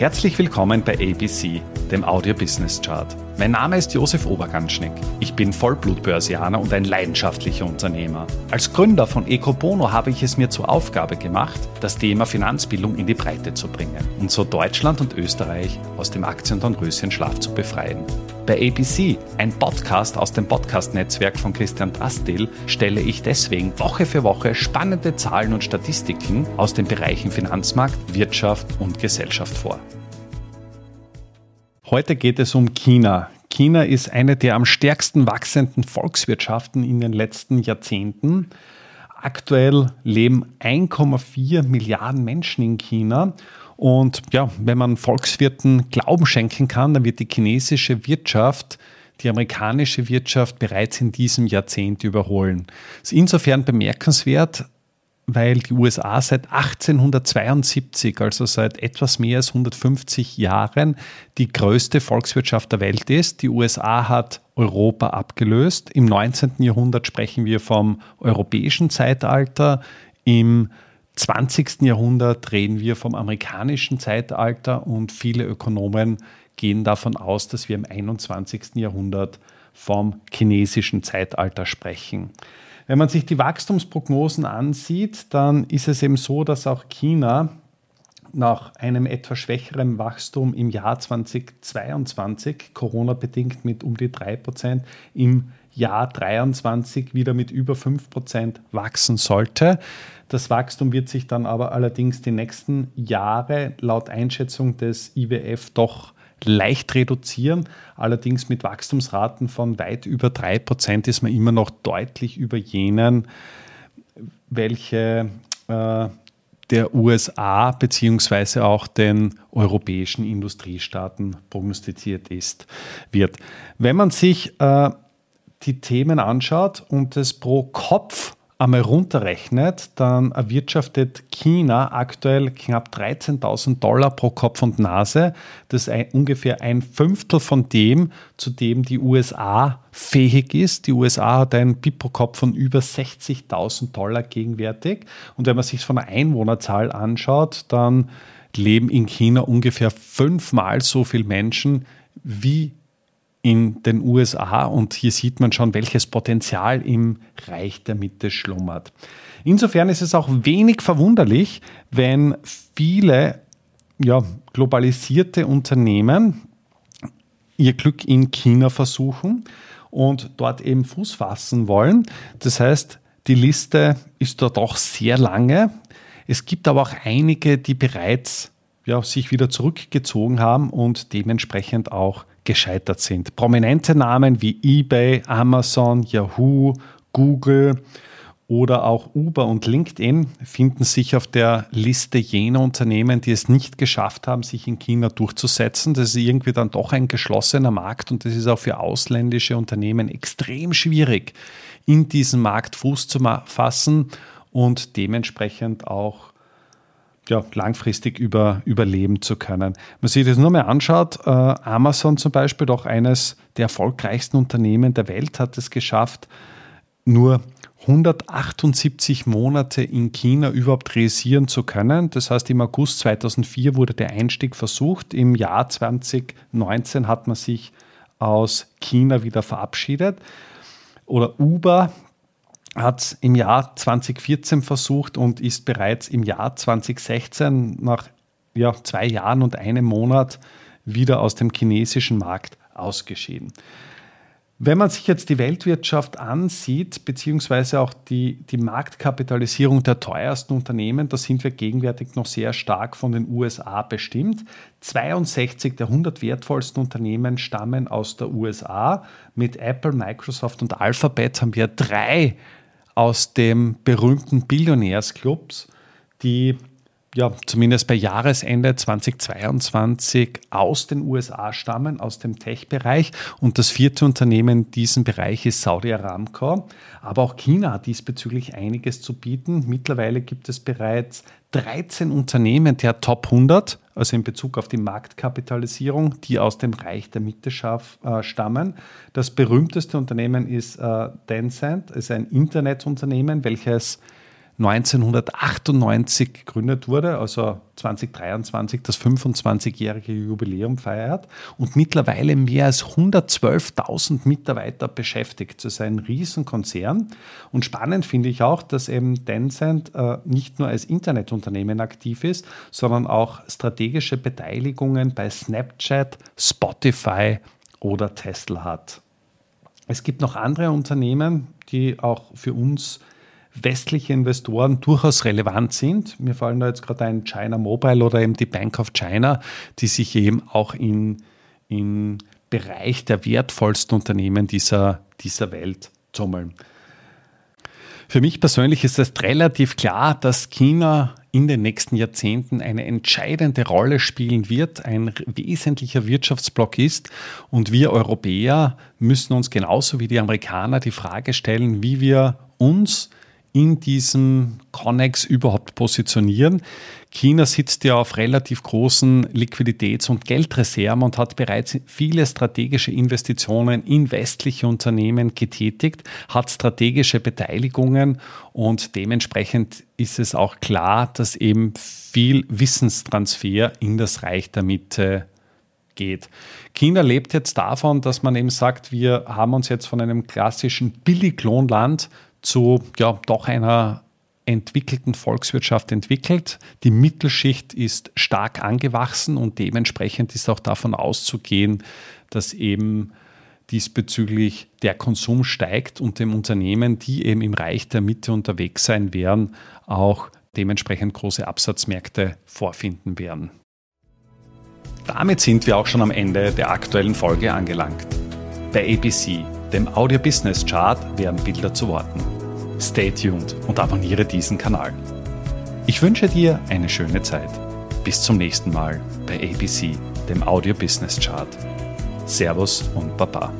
Herzlich willkommen bei ABC, dem Audio Business Chart. Mein Name ist Josef Oberganschnick. Ich bin Vollblutbörsianer und ein leidenschaftlicher Unternehmer. Als Gründer von Ecobono habe ich es mir zur Aufgabe gemacht, das Thema Finanzbildung in die Breite zu bringen und so Deutschland und Österreich aus dem Aktien- und Röschenschlaf zu befreien. Bei ABC, ein Podcast aus dem Podcast-Netzwerk von Christian Drastil, stelle ich deswegen Woche für Woche spannende Zahlen und Statistiken aus den Bereichen Finanzmarkt, Wirtschaft und Gesellschaft vor. Heute geht es um China. China ist eine der am stärksten wachsenden Volkswirtschaften in den letzten Jahrzehnten. Aktuell leben 1,4 Milliarden Menschen in China und ja, wenn man Volkswirten Glauben schenken kann, dann wird die chinesische Wirtschaft die amerikanische Wirtschaft bereits in diesem Jahrzehnt überholen. Das ist insofern bemerkenswert, weil die USA seit 1872, also seit etwas mehr als 150 Jahren, die größte Volkswirtschaft der Welt ist. Die USA hat Europa abgelöst. Im 19. Jahrhundert sprechen wir vom europäischen Zeitalter. Im 20. Jahrhundert reden wir vom amerikanischen Zeitalter und viele Ökonomen gehen davon aus, dass wir im 21. Jahrhundert vom chinesischen Zeitalter sprechen. Wenn man sich die Wachstumsprognosen ansieht, dann ist es eben so, dass auch China nach einem etwas schwächeren Wachstum im Jahr 2022, Corona-bedingt mit um die 3%, im Jahr 2023 wieder mit über 5% wachsen sollte. Das Wachstum wird sich dann aber allerdings die nächsten Jahre laut Einschätzung des IWF doch leicht reduzieren. Allerdings mit Wachstumsraten von weit über 3% ist man immer noch deutlich über jenen, welche äh, der USA bzw. auch den europäischen Industriestaaten prognostiziert ist, wird. Wenn man sich äh, die Themen anschaut und es pro Kopf einmal runterrechnet, dann erwirtschaftet China aktuell knapp 13.000 Dollar pro Kopf und Nase. Das ist ein, ungefähr ein Fünftel von dem, zu dem die USA fähig ist. Die USA hat ein BIP pro Kopf von über 60.000 Dollar gegenwärtig. Und wenn man sich von der Einwohnerzahl anschaut, dann leben in China ungefähr fünfmal so viele Menschen wie in den USA und hier sieht man schon, welches Potenzial im Reich der Mitte schlummert. Insofern ist es auch wenig verwunderlich, wenn viele ja, globalisierte Unternehmen ihr Glück in China versuchen und dort eben Fuß fassen wollen. Das heißt, die Liste ist dort auch sehr lange. Es gibt aber auch einige, die bereits ja, sich wieder zurückgezogen haben und dementsprechend auch gescheitert sind. Prominente Namen wie eBay, Amazon, Yahoo, Google oder auch Uber und LinkedIn finden sich auf der Liste jener Unternehmen, die es nicht geschafft haben, sich in China durchzusetzen. Das ist irgendwie dann doch ein geschlossener Markt und das ist auch für ausländische Unternehmen extrem schwierig, in diesen Markt Fuß zu fassen und dementsprechend auch ja, langfristig über, überleben zu können. Man sich das nur mal anschaut, äh, Amazon zum Beispiel, doch eines der erfolgreichsten Unternehmen der Welt, hat es geschafft, nur 178 Monate in China überhaupt realisieren zu können. Das heißt, im August 2004 wurde der Einstieg versucht. Im Jahr 2019 hat man sich aus China wieder verabschiedet. Oder Uber, hat es im Jahr 2014 versucht und ist bereits im Jahr 2016 nach ja, zwei Jahren und einem Monat wieder aus dem chinesischen Markt ausgeschieden. Wenn man sich jetzt die Weltwirtschaft ansieht, beziehungsweise auch die, die Marktkapitalisierung der teuersten Unternehmen, da sind wir gegenwärtig noch sehr stark von den USA bestimmt. 62 der 100 wertvollsten Unternehmen stammen aus der USA. Mit Apple, Microsoft und Alphabet haben wir drei aus dem berühmten Billionärsclubs, die ja, zumindest bei Jahresende 2022 aus den USA stammen, aus dem Tech-Bereich. Und das vierte Unternehmen in diesem Bereich ist Saudi Aramco. Aber auch China hat diesbezüglich einiges zu bieten. Mittlerweile gibt es bereits 13 Unternehmen der Top 100, also in Bezug auf die Marktkapitalisierung, die aus dem Reich der Mitte äh, stammen. Das berühmteste Unternehmen ist äh, Tencent, ist ein Internetunternehmen, welches 1998 gegründet wurde, also 2023 das 25-jährige Jubiläum feiert und mittlerweile mehr als 112.000 Mitarbeiter beschäftigt. Das ist ein Riesenkonzern. Und spannend finde ich auch, dass eben Tencent äh, nicht nur als Internetunternehmen aktiv ist, sondern auch strategische Beteiligungen bei Snapchat, Spotify oder Tesla hat. Es gibt noch andere Unternehmen, die auch für uns westliche Investoren durchaus relevant sind. Mir fallen da jetzt gerade ein China Mobile oder eben die Bank of China, die sich eben auch in, im Bereich der wertvollsten Unternehmen dieser, dieser Welt tummeln. Für mich persönlich ist es relativ klar, dass China in den nächsten Jahrzehnten eine entscheidende Rolle spielen wird, ein wesentlicher Wirtschaftsblock ist. Und wir Europäer müssen uns genauso wie die Amerikaner die Frage stellen, wie wir uns in diesem Connex überhaupt positionieren. China sitzt ja auf relativ großen Liquiditäts- und Geldreserven und hat bereits viele strategische Investitionen in westliche Unternehmen getätigt, hat strategische Beteiligungen und dementsprechend ist es auch klar, dass eben viel Wissenstransfer in das Reich der Mitte geht. China lebt jetzt davon, dass man eben sagt, wir haben uns jetzt von einem klassischen Billiglohnland zu ja, doch einer entwickelten Volkswirtschaft entwickelt. Die Mittelschicht ist stark angewachsen und dementsprechend ist auch davon auszugehen, dass eben diesbezüglich der Konsum steigt und dem Unternehmen, die eben im Reich der Mitte unterwegs sein werden, auch dementsprechend große Absatzmärkte vorfinden werden. Damit sind wir auch schon am Ende der aktuellen Folge angelangt. Bei ABC dem Audio Business Chart werden Bilder zu Worten. Stay tuned und abonniere diesen Kanal. Ich wünsche dir eine schöne Zeit. Bis zum nächsten Mal bei ABC, dem Audio Business Chart. Servus und Baba.